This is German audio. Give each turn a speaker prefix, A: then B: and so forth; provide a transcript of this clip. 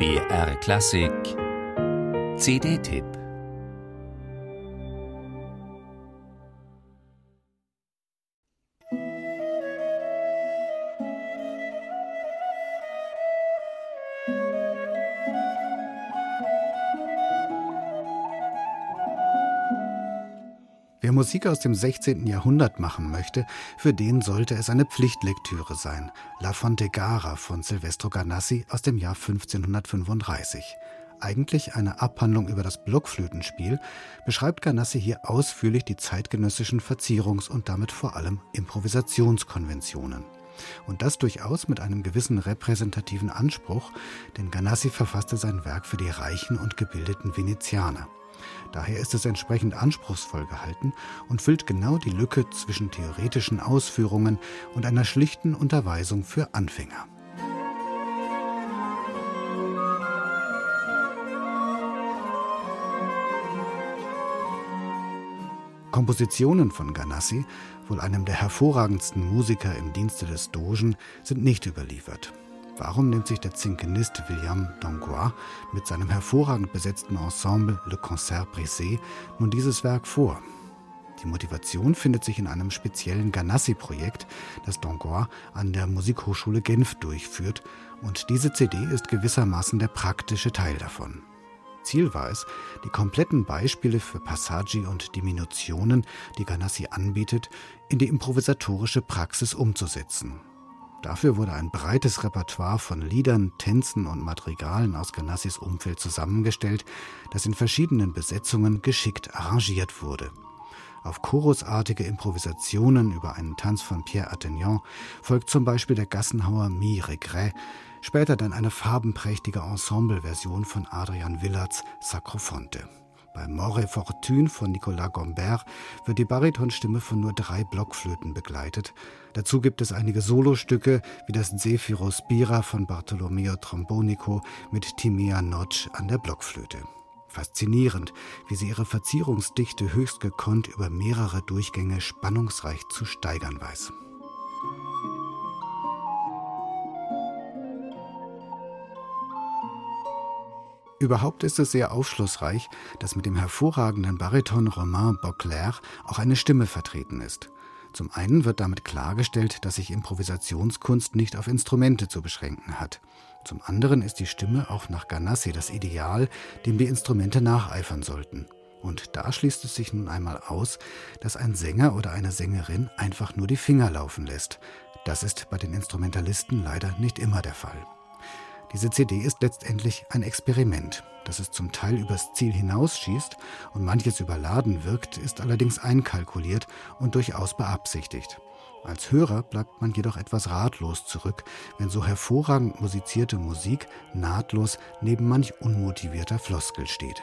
A: BR Klassik. CD-Tipp
B: Wer Musik aus dem 16. Jahrhundert machen möchte, für den sollte es eine Pflichtlektüre sein. La Fonte Gara von Silvestro Ganassi aus dem Jahr 1535. Eigentlich eine Abhandlung über das Blockflötenspiel, beschreibt Ganassi hier ausführlich die zeitgenössischen Verzierungs- und damit vor allem Improvisationskonventionen. Und das durchaus mit einem gewissen repräsentativen Anspruch, denn Ganassi verfasste sein Werk für die reichen und gebildeten Venezianer. Daher ist es entsprechend anspruchsvoll gehalten und füllt genau die Lücke zwischen theoretischen Ausführungen und einer schlichten Unterweisung für Anfänger. Kompositionen von Ganassi, wohl einem der hervorragendsten Musiker im Dienste des Dogen, sind nicht überliefert. Warum nimmt sich der Zinkenist William Dangois mit seinem hervorragend besetzten Ensemble Le Concert Brisé nun dieses Werk vor? Die Motivation findet sich in einem speziellen Ganassi-Projekt, das Dangois an der Musikhochschule Genf durchführt, und diese CD ist gewissermaßen der praktische Teil davon. Ziel war es, die kompletten Beispiele für Passaggi und Diminutionen, die Ganassi anbietet, in die improvisatorische Praxis umzusetzen. Dafür wurde ein breites Repertoire von Liedern, Tänzen und Madrigalen aus Ganassis Umfeld zusammengestellt, das in verschiedenen Besetzungen geschickt arrangiert wurde. Auf chorusartige Improvisationen über einen Tanz von Pierre Attignan folgt zum Beispiel der Gassenhauer Mi Regret, später dann eine farbenprächtige Ensembleversion von Adrian Willards Sacrofonte. Bei More Fortune von Nicolas Gombert wird die Baritonstimme von nur drei Blockflöten begleitet. Dazu gibt es einige Solostücke wie das Zefiro Spira von Bartolomeo Trombonico mit Timea Notch an der Blockflöte. Faszinierend, wie sie ihre Verzierungsdichte höchst gekonnt über mehrere Durchgänge spannungsreich zu steigern weiß. Überhaupt ist es sehr aufschlussreich, dass mit dem hervorragenden Bariton Romain Beauclerc auch eine Stimme vertreten ist. Zum einen wird damit klargestellt, dass sich Improvisationskunst nicht auf Instrumente zu beschränken hat. Zum anderen ist die Stimme auch nach Ganassi das Ideal, dem die Instrumente nacheifern sollten. Und da schließt es sich nun einmal aus, dass ein Sänger oder eine Sängerin einfach nur die Finger laufen lässt. Das ist bei den Instrumentalisten leider nicht immer der Fall. Diese CD ist letztendlich ein Experiment. Dass es zum Teil übers Ziel hinausschießt und manches überladen wirkt, ist allerdings einkalkuliert und durchaus beabsichtigt. Als Hörer bleibt man jedoch etwas ratlos zurück, wenn so hervorragend musizierte Musik nahtlos neben manch unmotivierter Floskel steht.